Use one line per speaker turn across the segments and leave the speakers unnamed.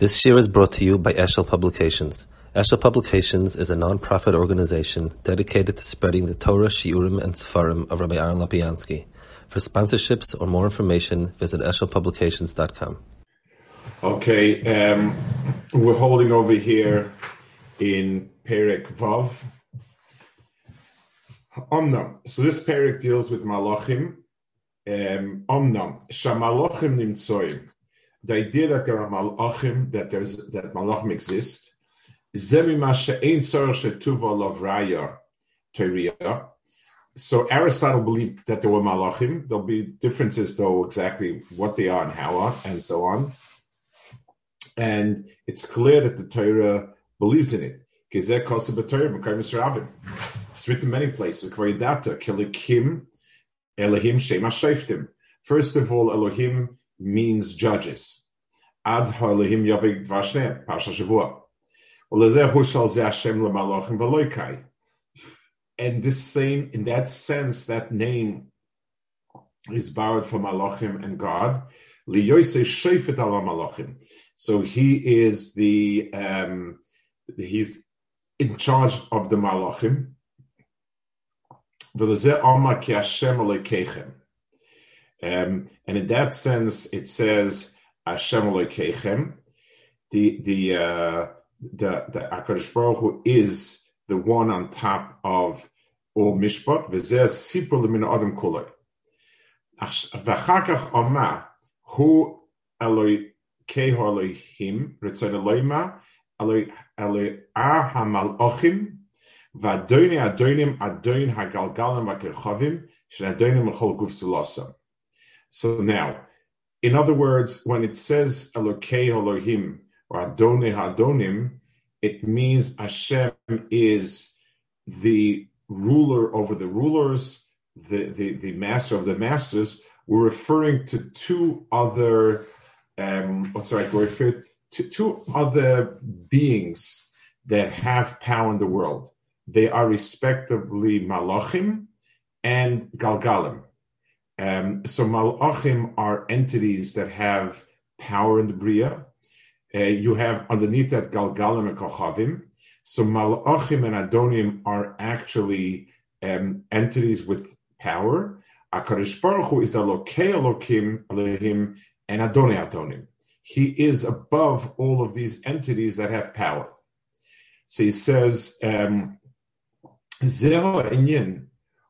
This shiur is brought to you by Eshel Publications. Eshel Publications is a non-profit organization dedicated to spreading the Torah, Shiurim, and Sefarim of Rabbi Aaron Lapiansky. For sponsorships or more information, visit eshelpublications.com.
Okay, um, we're holding over here in Perek Vav. Omnam. So this Perek deals with Malachim. Um, Omnam. Shamalachim nimtsoim the idea that there are malachim, that there's that malachim exist, so Aristotle believed that there were malachim. There'll be differences, though, exactly what they are and how are, and so on. And it's clear that the Torah believes in it. It's written many places. First of all, Elohim means judges. Ad Shavua. And this same, in that sense, that name is borrowed from Malachim and God. So he is the um, he's in charge of the Malachim. Um, and in that sense, it says Hashem Elokeichem. The the uh, the the Hakadosh Baruch Hu is the one on top of all mishpat. V'zeh sipur lemin adam kulei. V'chakach Oma hu Eloi keho Elohim ritzon Eloima Eloi Eloi ar hamalachim v'adoini adoinim adoin hagalgalim v'kerchavim shel adoinim l'chol guf zulasam. So now, in other words, when it says Elokei Elohim or Adonai Adonim, it means Hashem is the ruler over the rulers, the, the, the master of the masters. We're referring to two other, um, what's the right word for? To two other beings that have power in the world. They are respectively Malachim and Galgalim. Um, so malachim are entities that have power in the bria. Uh, you have underneath that galgalim and kochavim. So malachim and adonim are actually um, entities with power. Akarish Baruch Hu is the lokei elokim alehim and adonai adonim. He is above all of these entities that have power. So he says, um, Zero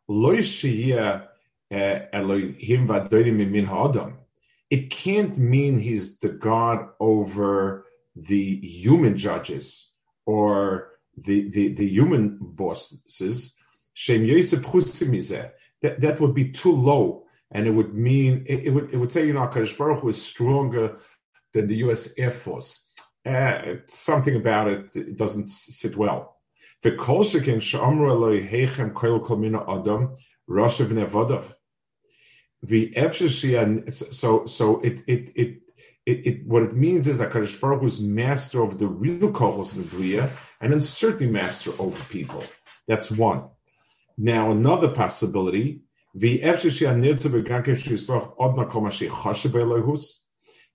loy Elohim min ha'adam. It can't mean he's the God over the human judges or the, the, the human bosses. Shem that, that would be too low. And it would mean, it, it would, it would say, you know, Kadosh Baruch Hu is stronger than the U.S. Air Force. Uh, something about it, it doesn't sit well. Adam, so so it it it it, it, what it means is that Kadosh Baruch was master of the real kohos in the Bria, and then certainly master over people. That's one. Now another possibility: the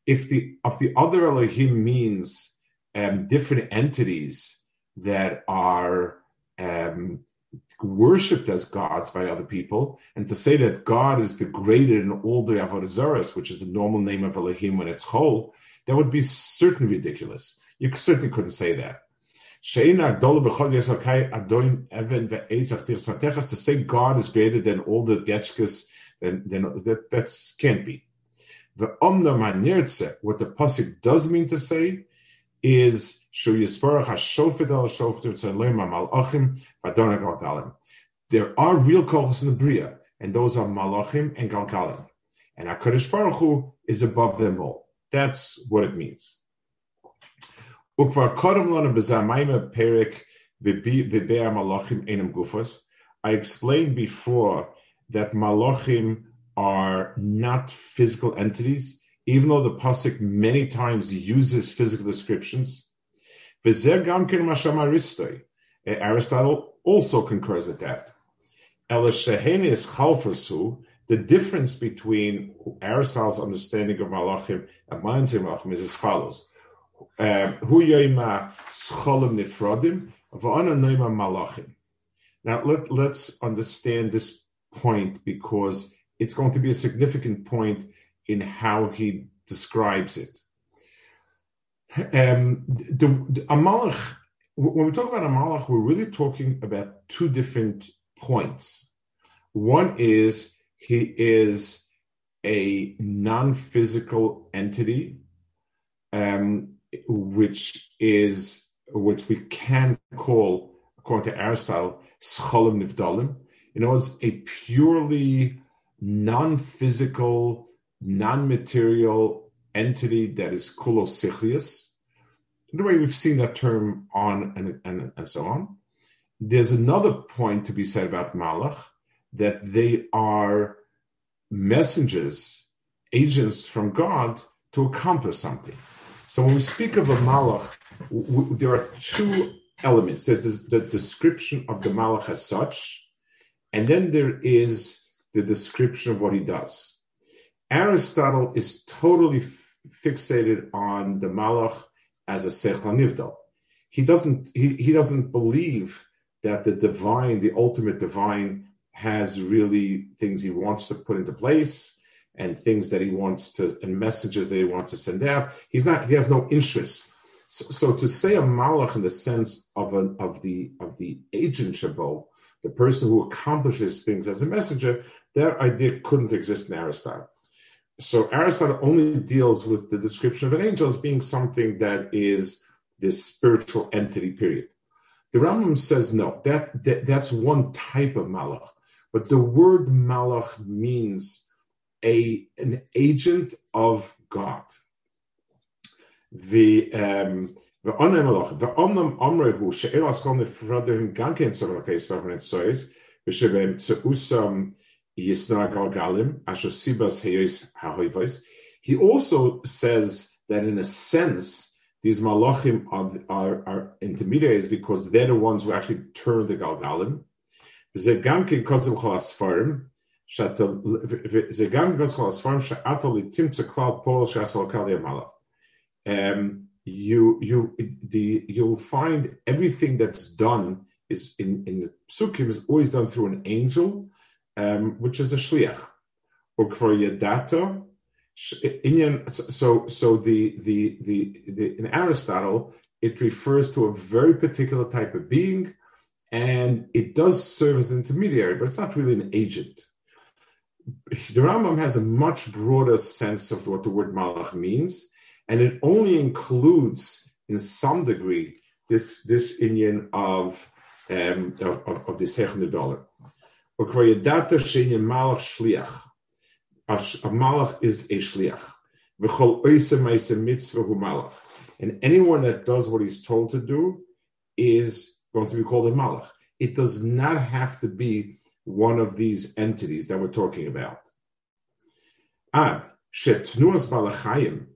if the of the other Elohim means um, different entities that are um, worshipped as gods by other people, and to say that God is degraded in all the Avodah which is the normal name of Elohim when it's whole, that would be certainly ridiculous. You certainly couldn't say that. To say God is greater than all the Getchkas, then, then that that's, can't be. The Omna what the Pasuk does mean to say is there are real kochos in the Bria, and those are Malachim and Galgalim. And HaKadosh Baruch Hu is above them all. That's what it means. I explained before that malachim are not physical entities, even though the pasuk many times uses physical descriptions. Eh, Aristotle also concurs with that. The difference between Aristotle's understanding of Malachim and Malachim is as follows. Eh, malachim. Now let, let's understand this point because it's going to be a significant point in how he describes it. Um, the, the, a malach, when we talk about a malach, we're really talking about two different points. One is he is a non-physical entity, um, which is which we can call, according to Aristotle, scholim nivdalim. In other words, a purely non-physical, non-material entity that is kulosichlius. The way we've seen that term on and, and, and so on. There's another point to be said about malach that they are messengers, agents from God to accomplish something. So when we speak of a malach, there are two elements. There's the description of the malach as such, and then there is the description of what he does. Aristotle is totally f- fixated on the malach as a sechla nivdal. He doesn't. He, he doesn't believe that the divine, the ultimate divine, has really things he wants to put into place and things that he wants to and messages that he wants to send out. He's not. He has no interest. So, so to say a malach in the sense of a, of the of the agent shabo, the person who accomplishes things as a messenger, that idea couldn't exist in Aristotle. So Aristotle only deals with the description of an angel as being something that is this spiritual entity. Period. The Rambam says no. That, that that's one type of malach. But the word malach means a an agent of God. The um, the malach the onam amrehu she'el askol nefradim ganken so like is from it tzeusam he also says that in a sense, these malachim are, are, are intermediaries because they're the ones who actually turn the galgalim. Um, you you the you'll find everything that's done is in in the psukim is always done through an angel um, which is a shliach. Or yadata, so so the, the the the in Aristotle it refers to a very particular type of being and it does serve as an intermediary, but it's not really an agent. The Rambam has a much broader sense of what the word malach means, and it only includes, in some degree, this this Indian of um, of, of the second dollar. A malach is a shliach. And anyone that does what he's told to do is going to be called a malach. It does not have to be one of these entities that we're talking about. Ad shetnuas balachayim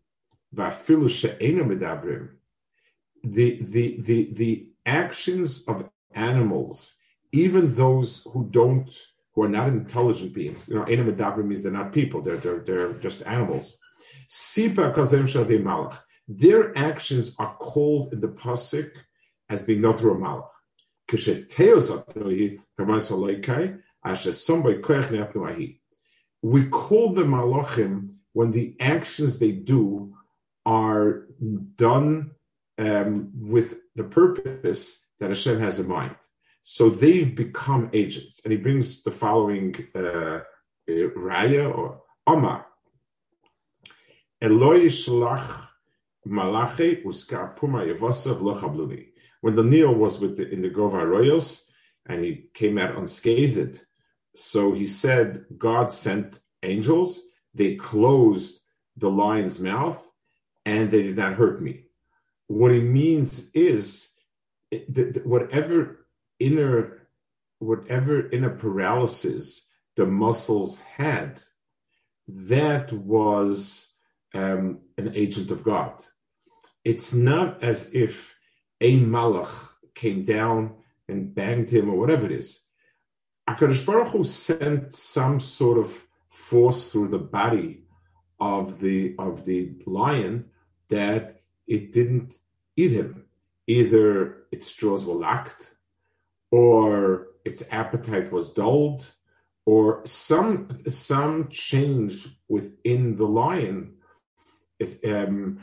vafilu she'ena medabrim. The the the the actions of animals, even those who don't, who are not intelligent beings, you know, ena medabrim means they're not people; they're they're, they're just animals. Sipa kazem malach. Their actions are called in the pasuk as being not through a malach. We call them malachim when the actions they do are done um, with the purpose that Hashem has in mind. So they've become agents. And he brings the following uh, raya or Amar. Eloi shlach malache uskar puma yevasav lochabluni when Daniel was with the, in the Gov Arayos and he came out unscathed, so he said God sent angels. They closed the lion's mouth and they did not hurt me. What he means is that whatever inner, whatever inner paralysis the muscles had, that was um, an agent of God. It's not as if a malach came down and banged him or whatever it is. Akadosh Baruch Hu sent some sort of force through the body of the of the lion that it didn't eat him. Either its jaws were locked, or its appetite was dulled, or some some change within the lion um,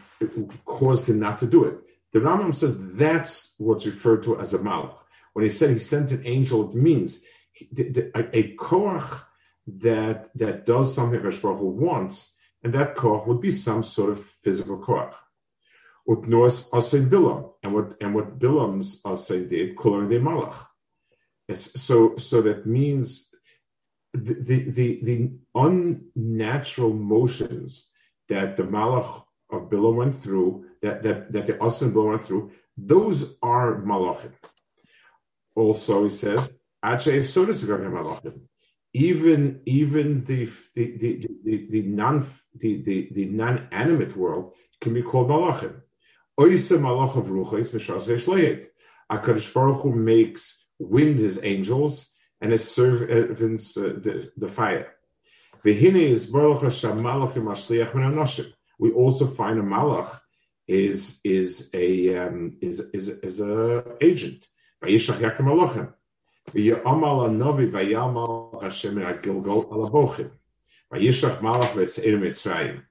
caused him not to do it. The Rambam says that's what's referred to as a malach. When he said he sent an angel, it means a, a koach that that does something Rosh Baruch wants, and that koach would be some sort of physical koach. Asay Bilam, and what and what Bilam's asay did, kolor de malach. So so that means the, the the the unnatural motions that the malach of Bilam went through, that that that the asay Bilam went through, those are malachim. Also, he says, even even the the the, the, non the, the, the non animate world can be called malachim. Oisa malach of ruchos Hakadosh Baruch Hu makes wind his angels and his servants uh, the, the fire. We also find a malach is is a um, is is is a agent. Vayishach malach v'etzeir mitzrayim.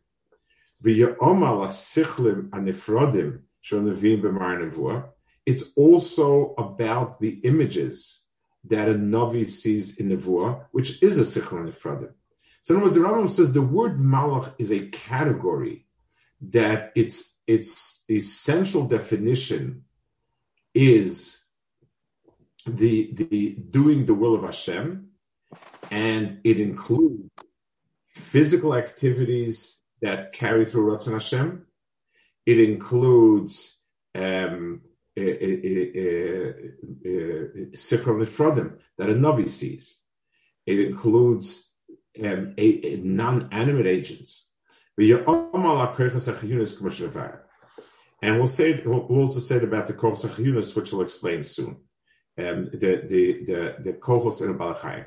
V'yamal asichlim anifrodim shonavim b'mar nevuah. It's also about the images that a Navi sees in Nevuah, which is a Sichel Nefradim. So in other words, the Rambam says the word Malach is a category that its its essential definition is the the doing the will of Hashem, and it includes physical activities that carry through Ratzon Hashem. It includes um, Sifra Nefrodim that a Navi sees. It includes um, a, a non-animate agents. And we'll say we'll also say it about the Kochos Yunus, which we'll explain soon. Um, the the the the Kochos in Balachai.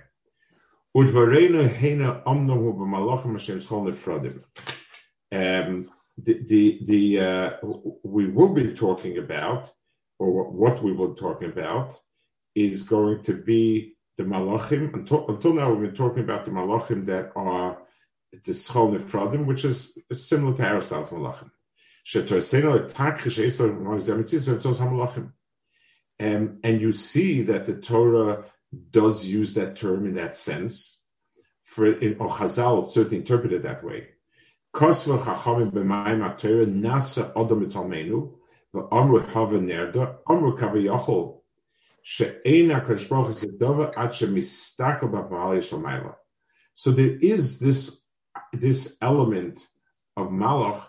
Um, the the, the uh, we will be talking about or what we were talking about, is going to be the malachim. Until, until now, we've been talking about the malachim that are the schol nefradim, which is similar to Aristotle's malachim. Um, and you see that the Torah does use that term in that sense. For in, or Chazal certainly interpreted that way. B'mayim So there is this this element of Malach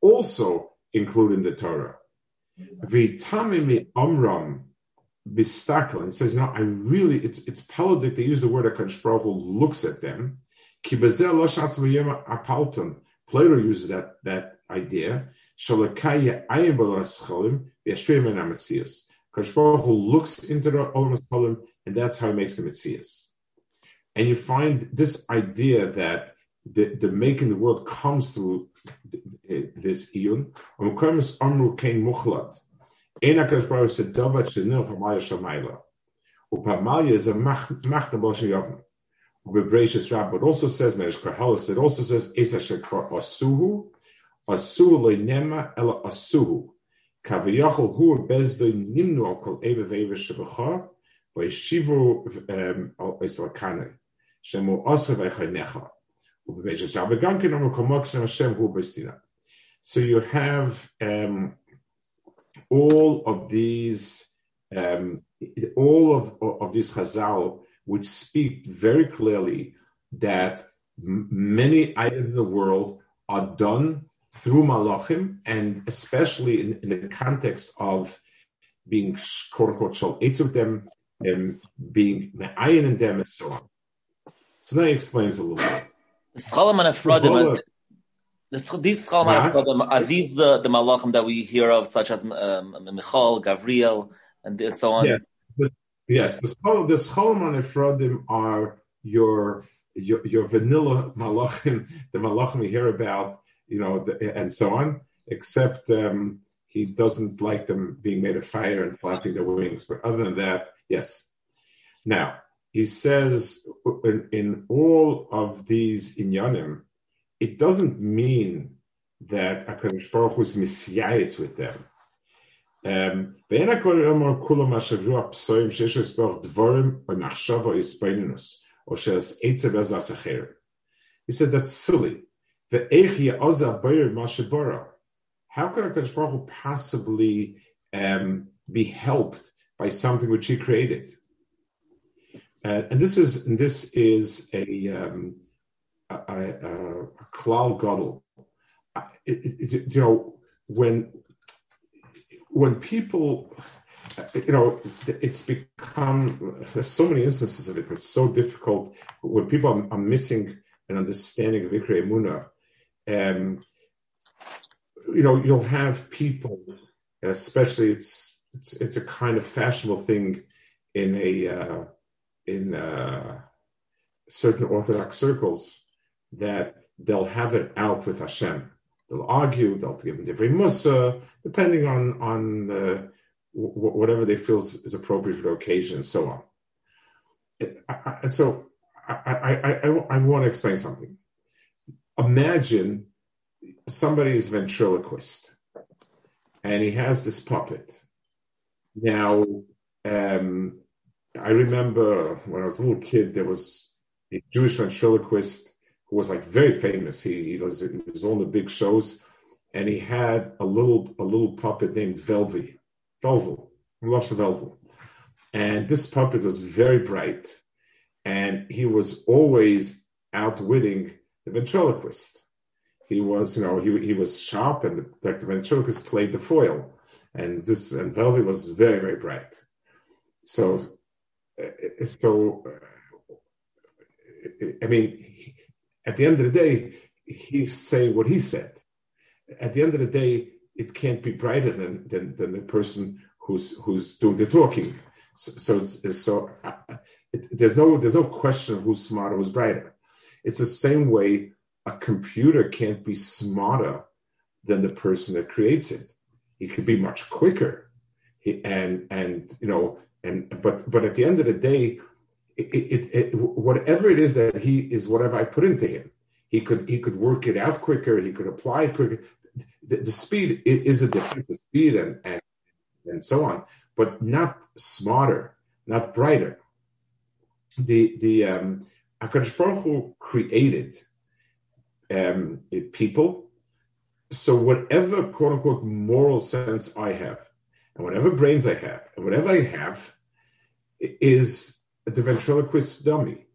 also included in the Torah. Vitamimi Amram Bistakel. It says, know, I really, it's it's Pelagic, they use the word HaKadosh Baruch looks at them. Plato uses that, that idea. Shalakaya ayin b'laschalim v'yashpei men ametzias. Kadosh Baruch Hu looks into the olam cholim, and that's how he makes the mitzias. And you find this idea that the, the making the world comes through this iyun. Amru kein muchlat. HaKadosh Baruch said, Dovat shenil hamayah shamayla. Upamalya is a machna bol sheyavim. Ubebrachus Rab, but also says, Meresh Koheles, it also says, Esa shekvar asuhu, Asuhu loinema ela asuhu. Kaviyachol hu bezdoi nimnu al kol eva veva shebecha, vayishivu al islakane. Shemu asa vaychanecha. So you have um, all of these, um, all of, of these chazal, which speak very clearly that many items in the world are done through malachim, and especially in, in the context of being quote unquote shal with them and being me'ayin in them and so on. So that explains a little bit.
these Scholem are these the, the malachim that we hear of, such as um, Michal, Gavriel, and, and so on?
Yeah. The, yes, the Scholem Efradim are your, your your vanilla malachim, the malachim we hear about you know, and so on. Except um, he doesn't like them being made of fire and flapping their wings. But other than that, yes. Now, he says in, in all of these inyanim, it doesn't mean that HaKadosh Baruch Hu is with them. Um, he said that's silly. How could HaKadosh Baruch possibly um, be helped by something which he created? Uh, and this is and this is a um, a, a, a klal gadol. You know when when people you know it's become there's so many instances of it it's so difficult when people are, are missing an understanding of Ikra Emuna um, you know, you'll have people, especially it's it's it's a kind of fashionable thing in a uh, in uh, certain Orthodox circles that they'll have it out with Hashem. They'll argue, they'll give him different musa, depending on on uh, w- whatever they feel is, is, appropriate for the occasion, and so on. And so I, I, I, I want to explain something. Imagine somebody is ventriloquist and he has this puppet. Now, um, I remember when I was a little kid, there was a Jewish ventriloquist who was like very famous. He, he was, he was on the big shows, and he had a little a little puppet named Velvi, Velvel, Lusha Velvel, and this puppet was very bright, and he was always outwitting the ventriloquist he was, you know, he, he was sharp, and Dr. Ventriloquist played the foil, and this and Velvy was very very bright. So, uh, so uh, I mean, at the end of the day, he's saying what he said. At the end of the day, it can't be brighter than than, than the person who's who's doing the talking. So, so, so uh, it, there's no there's no question of who's smarter, who's brighter. It's the same way a computer can't be smarter than the person that creates it. It could be much quicker. And and you know and but but at the end of the day, it, it, it, whatever it is that he is, whatever I put into him, he could he could work it out quicker. He could apply it quicker. The, the speed is a different the speed and, and and so on, but not smarter, not brighter. The the um, Hakadosh Baruch Hu created um, people. So whatever quote unquote moral sense I have, and whatever brains I have, and whatever I have, is the ventriloquist dummy.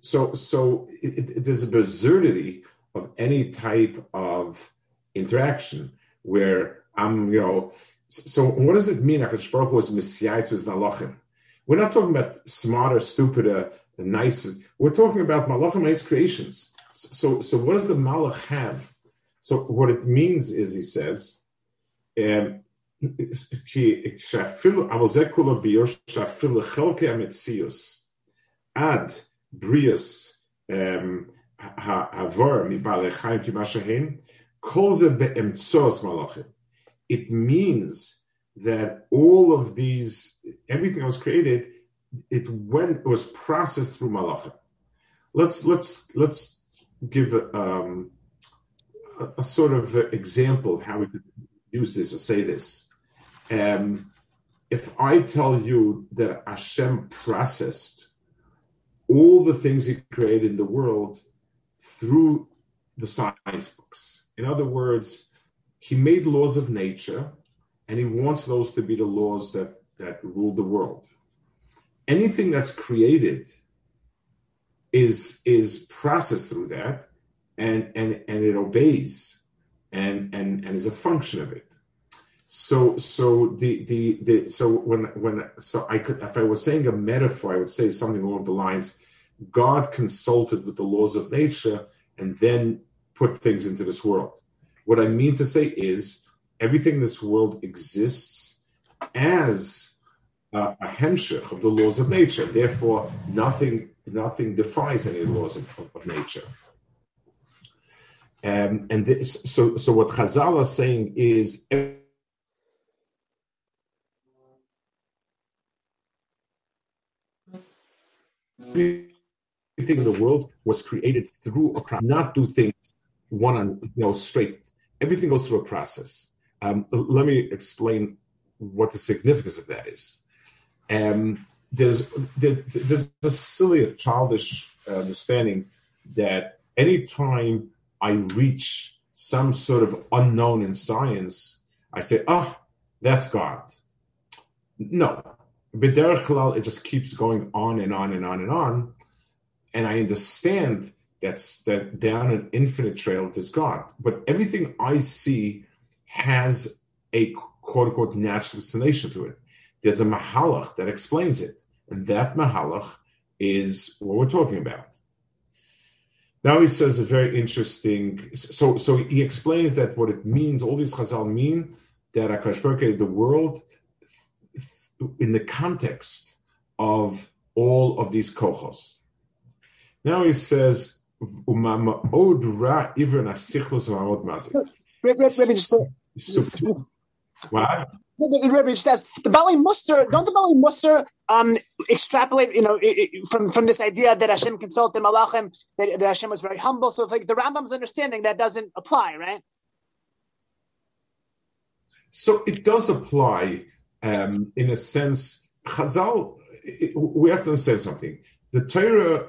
So so it, it, there's a absurdity of any type of interaction where I'm, you know. So what does it mean? Hakadosh Baruch Hu was misyaitzus malachim. We're not talking about smarter, stupider, nicer. We're talking about malachim his creations. So, so what does the Malach have? So, what it means is, he says, um, ad brius havar mibale chaim kimashahem kol ze beemtzos malachim. It means that all of these, everything was created, it went, it was processed through malachim. Let's let's let's give a, um, a, a, sort of example of how we could use this or say this. Um, if I tell you that Hashem processed all the things He created in the world through the science books, in other words, He made laws of nature, and He wants those to be the laws that that rule the world. Anything that's created is is processed through that and and and it obeys and and and is a function of it. So so the the the so when when so i could if i was saying a metaphor i would say something along the lines god consulted with the laws of nature and then put things into this world. What i mean to say is everything in this world exists as uh, a hemshech of the laws of nature. Therefore, nothing nothing defies any laws of, of, of nature. Um, and this, so, so what Chazal is saying is. Everything in the world was created through a process. Not do things one on you know straight. Everything goes through a process. Um, let me explain what the significance of that is. Um, there's there, there's a silly, childish understanding that anytime I reach some sort of unknown in science, I say, ah, oh, that's God. No, B'derech Klal, it just keeps going on and on and on and on. And I understand that's that down an infinite trail there's God. But everything I see has a quote unquote natural explanation to it. There's a mahalach that explains it. And that mahalach is what we're talking about. Now he says a very interesting. So, so he explains that what it means. All these Chazal mean that Akash the world, in the context of all of these kochos. Now he says, "Umamaod ra ivren asichlus ma'od mazik."
Rabbi, just
what?
Says the Baalei Mussar. Don't the Baalei Mussar um, extrapolate? You know, from from this idea that Hashem consulted Malachim, that, that Hashem was very humble. So, like the Rambam's understanding, that doesn't apply, right?
So it does apply um, in a sense. Chazal, we have to understand something. The Torah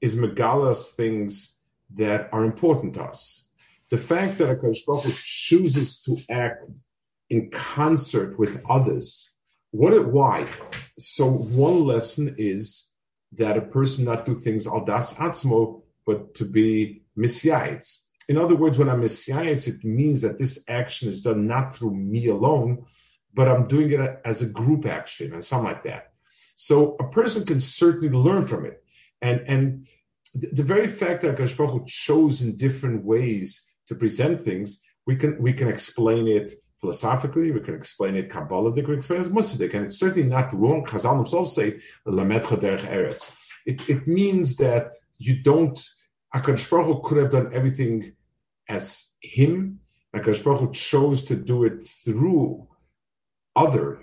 is megalas things that are important to us. The fact that a Baruch chooses to act in concert with others, what it why? So one lesson is that a person not do things al das atzmo, but to be misyaitz. In other words, when I'm misyaitz, it means that this action is done not through me alone, but I'm doing it as a group action and something like that. So a person can certainly learn from it. And and the very fact that Gashbahu chose in different ways to present things, we can we can explain it philosophically, we can explain it Kabbalah, we can explain it Musadik, and it's certainly not wrong. Chazal themselves say eretz. It it means that you don't. Akadosh Baruch could have done everything as him. Akadosh Baruch chose to do it through other,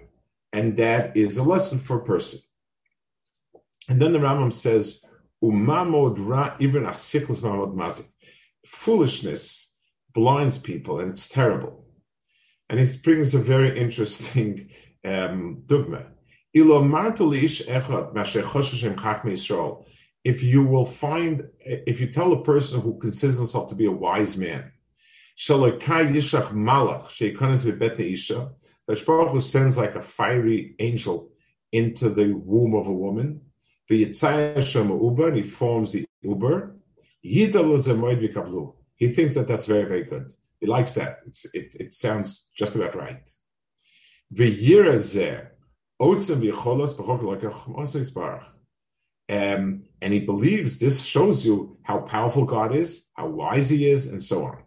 and that is a lesson for a person. And then the Rambam says, "Umamod ra even asichlis mamod mazik." Foolishness blinds people, and it's terrible. And it brings a very interesting um, dogma. If you will find, if you tell a person who considers himself to be a wise man, that Baruch Hu sends like a fiery angel into the womb of a woman. And he forms the uber. He thinks that that's very, very good. He likes that. It's, it, it sounds just about right. Um, and he believes this shows you how powerful God is, how wise he is, and so on.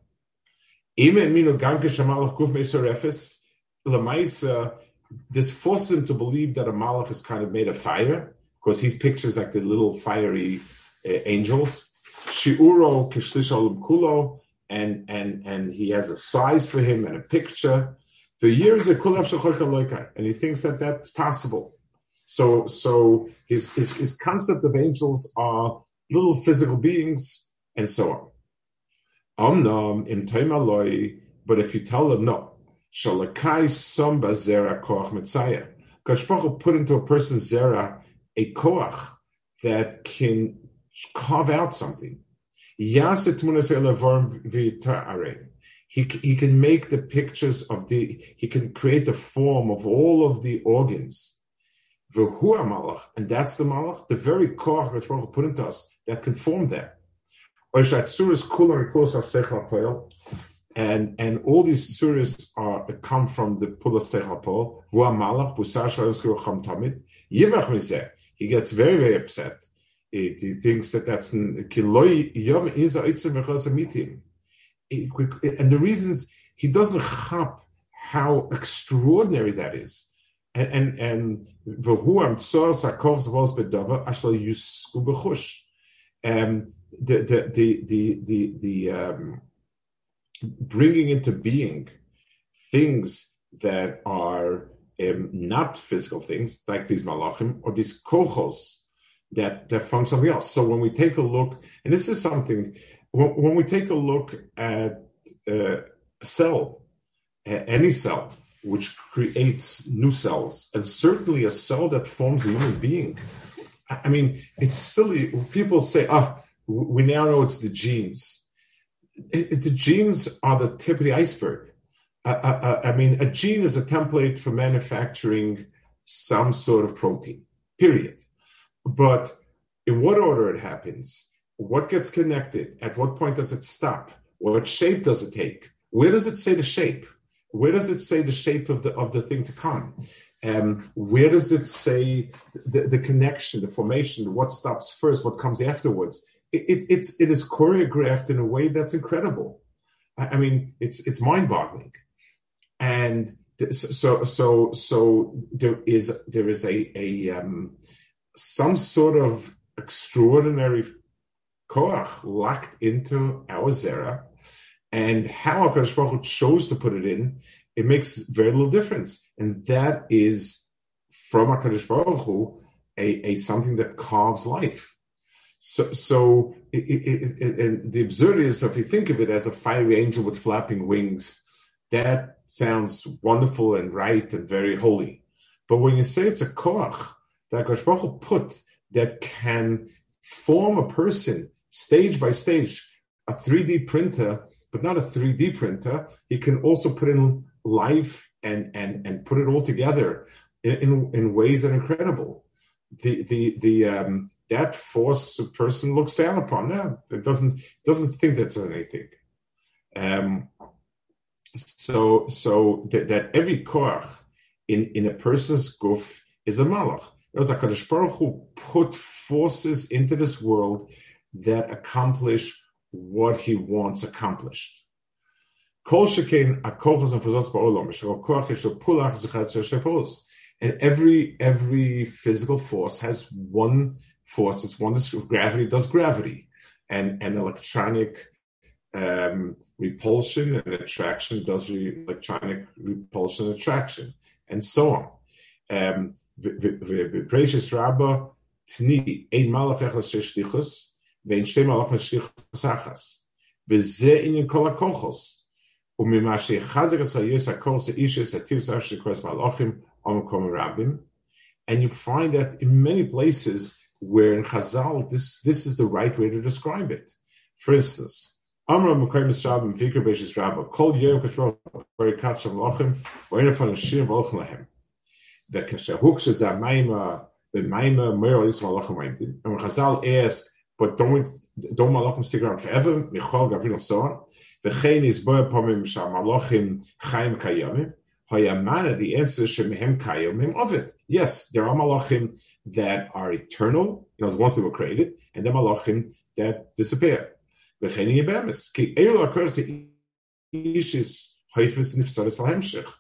This forces him to believe that a malach is kind of made of fire, because he pictures like the little fiery uh, angels. Shiuro kishlish kulo, and and and he has a size for him and a picture. For years, and he thinks that that's possible. So so his, his his concept of angels are little physical beings and so on. Omnam im but if you tell them no, Shalakai Samba Zera Koach Mitzayah. Kashpach put into a person's Zera a Koach that can carve out something. He, he can make the pictures of the, he can create the form of all of the organs. And that's the malach, the very koach which Baruch put into us that can form that and and all these surahs are come from the Pulas Techapol, Vua Malach, Tamid. Yivach Mizeh, he gets very, very upset. He, he thinks that that's And the reason is he doesn't chap how extraordinary that is. And and and. Um, the the the the the, the um, bringing into being things that are um, not physical things, like these malachim or these kochos that that from something else. So when we take a look, and this is something, when, when we take a look at uh, a cell, any cell, which creates new cells, and certainly a cell that forms a human being. I mean, it's silly. People say, "Ah, oh, we now know it's the genes." It, it, the genes are the tip of the iceberg. I mean, a gene is a template for manufacturing some sort of protein. Period. But in what order it happens, what gets connected, at what point does it stop, what shape does it take, where does it say the shape, where does it say the shape of the of the thing to come, um, where does it say the, the connection, the formation, what stops first, what comes afterwards? It, it, it's it is choreographed in a way that's incredible. I, I mean, it's it's mind boggling, and so so so there is there is a a um, some sort of extraordinary koach locked into our zera, and how Hakadosh Baruch chose to put it in, it makes very little difference, and that is from Hakadosh Baruch Hu, a, a something that carves life. So, so it, it, it, and the absurdity is, if you think of it as a fiery angel with flapping wings, that sounds wonderful and right and very holy. But when you say it's a koach that Hakadosh Baruch put that can form a person stage by stage, a 3D printer, but not a 3D printer. He can also put in life and and and put it all together in in, in ways that are incredible. The the the um, that force a person looks down upon. It doesn't doesn't think that's anything. Um, so so that, that every koach in in a person's guf is a malach. It's HaKadosh Baruch Hu put forces into this world that accomplish what he wants accomplished. And every every physical force has one force. It's one gravity does gravity, and and electronic um, repulsion and attraction does re- electronic repulsion and attraction, and so on. Um, Bereishis Rabba Tni, Ein Malach Echas Sheshtichus, Vein Shtem Malach Sheshtichus Achas. וזה עניין כל הכוחוס. וממה שיחזק אצל יס הכוחוס אישס הטיבס אף של כוס מלאכים And you find that in many places where in Chazal, this, this is the right way to describe it. For instance, Amram Mekayim Yisrabim, Vikar Beish Yisrabim, Kol Yom Kashmar, Bari Katsha Malachim, Oina Fan Ashir Malachim Lahem that Kesha Hukshas Amaima, the Maima Mer is Malachim. And when Chazal asked, but don't don't Malachim stick around forever? Michal Gavril and so on. V'chein is boy pomim shal Malachim Chaim Kayamim. Hayamana, the answer Shemihem Kayamim of it. Yes, there are Malachim that are eternal, you know, once they were created, and then Malachim that disappear. V'chein Yebemis. Ki Eil occurs Ishis Haifis Nifsaris Alhemshech.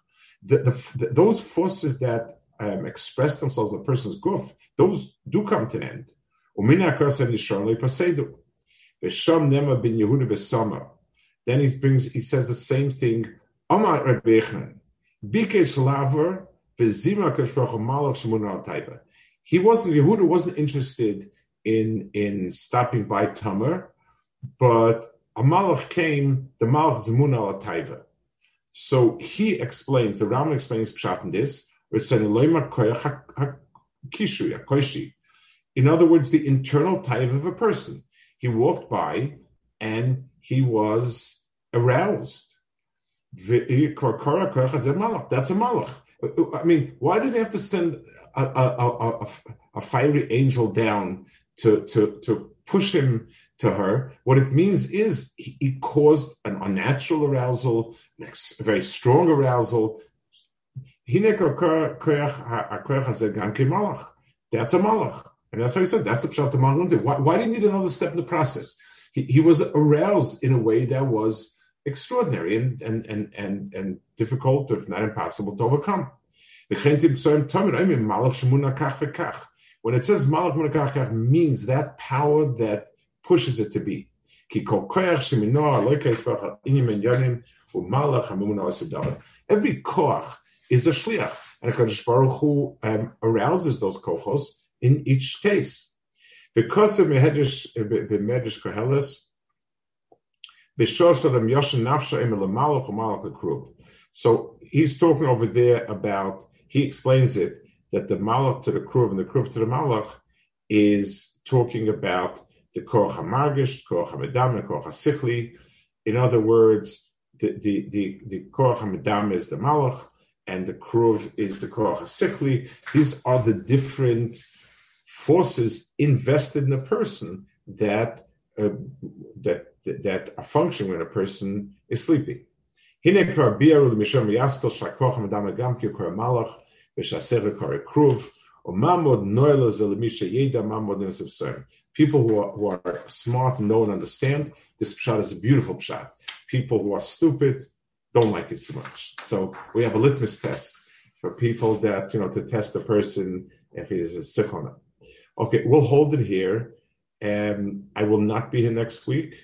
The, the, those forces that um, express themselves in a person's guf, those do come to an end. Then he brings, he says the same thing. He wasn't, Yehuda wasn't interested in, in stopping by Tamar, but a malach came, the malach zemun al taiva. So he explains, the Ram explains pshat in this, In other words, the internal type of a person. He walked by and he was aroused. That's a malach. I mean, why did they have to send a, a, a, a, fiery angel down to, to, to push him to her? What it means is he, he caused an unnatural arousal, a very strong arousal. That's a malach. And that's how he said, that's the Pshat. Why, why did he need another step in the process? He, he was aroused in a way that was extraordinary and, and, and, and, and difficult, if not impossible, to overcome. When it says malach munakach means that power that pushes it to be. Every koach is a shliach, and a Hakadosh Baruch Hu um, arouses those kochos in each case. Because of Medrash Medrash Koheles, so he's talking over there about, he explains it, that the malach to the kruv and the kruv to the malach is talking about the koch hamargish, koch hamedam, and koch hasichli. In other words, the the the, the koch hamedam is the malach, and the Krov is the Korach HaSichli. These are the different forces invested in a person that uh, that that are functioning when a person is sleeping. People who are, who are smart, know, and understand, this pshat is a beautiful pshat. People who are stupid, don't like it too much. So we have a litmus test for people that, you know, to test the person if he is a sikhona. Okay, we'll hold it here. and I will not be here next week.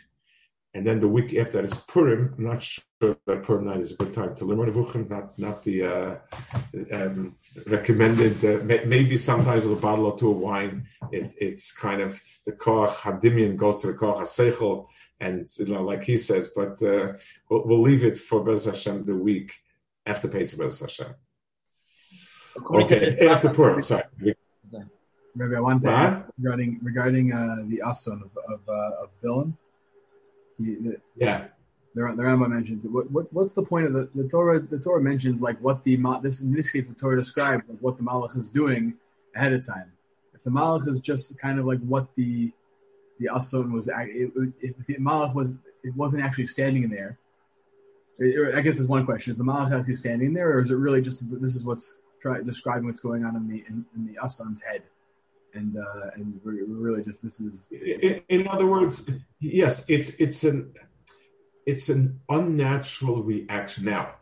And then the week after that is Purim. I'm not sure that Purim night is a good time to learn Nevuchim, not not the uh, um, recommended. Uh, maybe sometimes with a bottle or two of wine, it, it's kind of the koach hadimian goes to the koach haseichel, and you know, like he says. But uh, we'll, we'll, leave it for Bez Hashem the week after Pesach Bez Hashem. Okay, after Purim. Sorry.
Maybe I want to add regarding regarding uh, the ason of of, uh, of Bilam
yeah.
The, the Rambam mentions what, what what's the point of the, the Torah? The Torah mentions like what the this in this case the Torah describes like what the Malach is doing ahead of time. If the Malach is just kind of like what the the Ason was, it, if the Malach was it wasn't actually standing in there. I guess there's one question: Is the Malach actually standing there, or is it really just this is what's try, describing what's going on in the in, in the Ason's head? and uh, and we're, really just this is.
In, in, other words, yes, it's it's an it's an unnatural reaction. Now,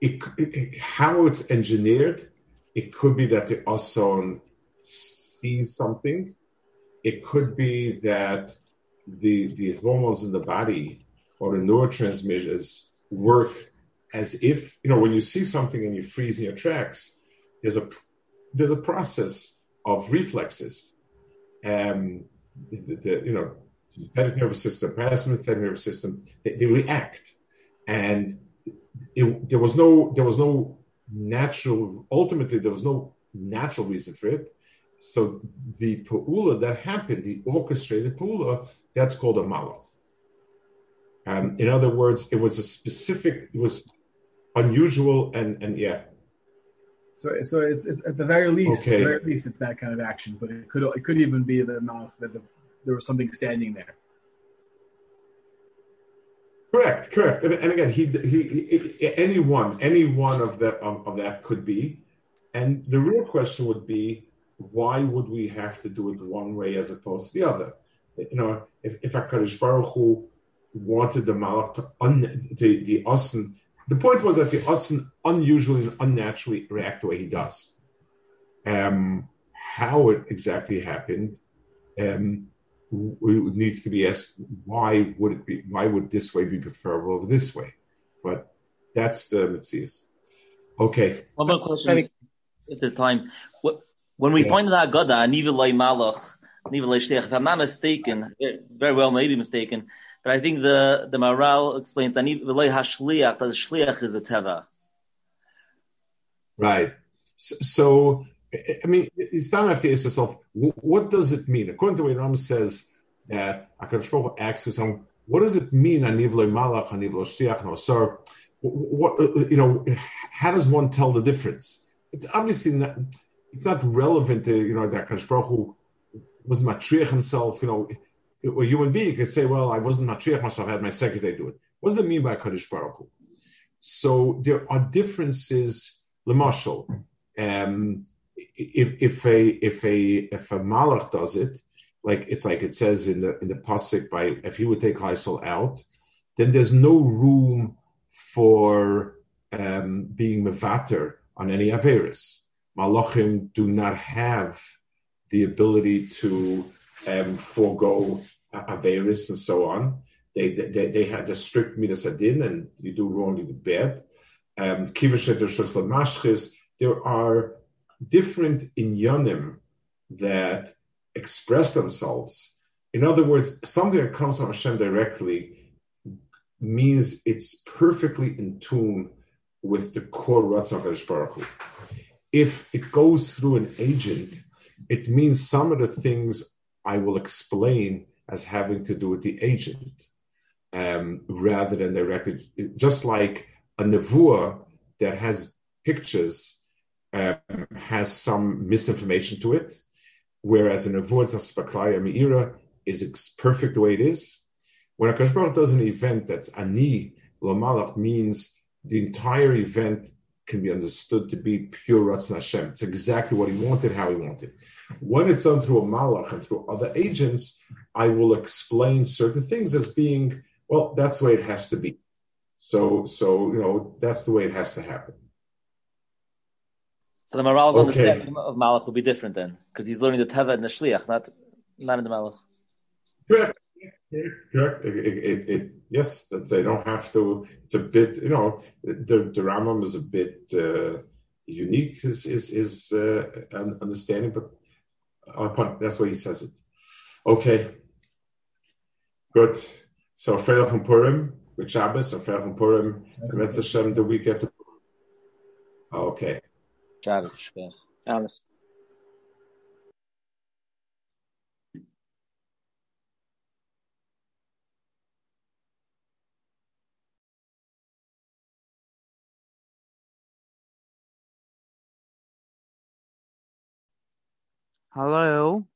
it, it, how it's engineered, it could be that the Ason sees something. It could be that the the hormones in the body or the neurotransmitters work as if you know when you see something and you freeze in your tracks. There's a there's a process of reflexes. Um, the, the, you know, sympathetic nervous system, parasympathetic nervous system, they, they react, and it, there was no there was no natural. Ultimately, there was no natural reason for it. So the pu'ula that happened, the orchestrated pu'ula, that's called a malach. Um, in other words, it was a specific, it was unusual, and and yeah,
so, so it's, it's at the very least, okay. at the very least, it's that kind of action. But it could it could even be the mouth that the, there was something standing there.
Correct, correct. And, and again, he, he, he, any one, any one of that of, of, that could be. And the real question would be, why would we have to do it one way as opposed to the other? You know, if if Hakadosh Baruch Hu wanted the malach to un, the the Asen the point was that the Asen unusually and unnaturally react the way he does. Um, how it exactly happened um, needs to be asked. Why would it be? Why would this way be preferable over this way? But that's the mitzvahs. Okay.
One more question, if there's time. When we yeah. find that Agada, Aniva Malach, Aniva if I'm not mistaken, eh, very well, maybe mistaken, but I think the the Maharal explains that the hashliach, that the shliach is a teva.
Right. So, eh, eh, I mean, it's time have to ask yourself, what does it mean? According to what Ram says, that Hakadosh Baruch asks him, what does it mean? Aniv malach, aniv shliach, no sir. What you know? How does one tell the difference? It's obviously not. It's not relevant to you know that Hakadosh Baruch Hu was matriach himself. You know, a human being could say, well, I wasn't matriach myself, I had my secretary do it. What does it mean by Hakadosh Baruch Hu? So there are differences, Lemashal. Um, if, if a if a if a malach does it, like it's like it says in the in the pasuk by if he would take Lysol out, then there's no room for um, being mevater on any averis. Malachim do not have the ability to um, forego Averis and so on. They, they, they had the strict midas hadin, and you do wrong, you do bad. Um, there are different inyanim that express themselves. In other words, something that comes from Hashem directly means it's perfectly in tune with the core Ratzon Baruch Hu. If it goes through an agent, it means some of the things I will explain as having to do with the agent um, rather than directly. Just like a nevuah that has pictures um, has some misinformation to it, whereas a nevuah that's spaklaya meira is perfect the way it is. When a Baruch does an event that's ani lamalach means the entire event can be understood to be pure Ratzon Hashem. It's exactly what he wanted, how he wanted. When it's done through a malach and through other agents, I will explain certain things as being, well, that's the way it has to be. So, so you know, that's the way it has to happen.
So the Maharal's okay. understanding of Malach will be different then, because he's learning the Teva and the Shliach, not not in the Malach.
Correct. Correct. It, it, it, yes, that they don't have to. It's a bit, you know, the the Rambam is a bit uh, unique. Is is is uh, understanding, but upon that's why he says it. Okay, good. So Freilichen Purim with Shabbos, or Freilichen Purim, Kvetz Hashem the week after. Okay.
Shabbos,
Shabbos.
Hello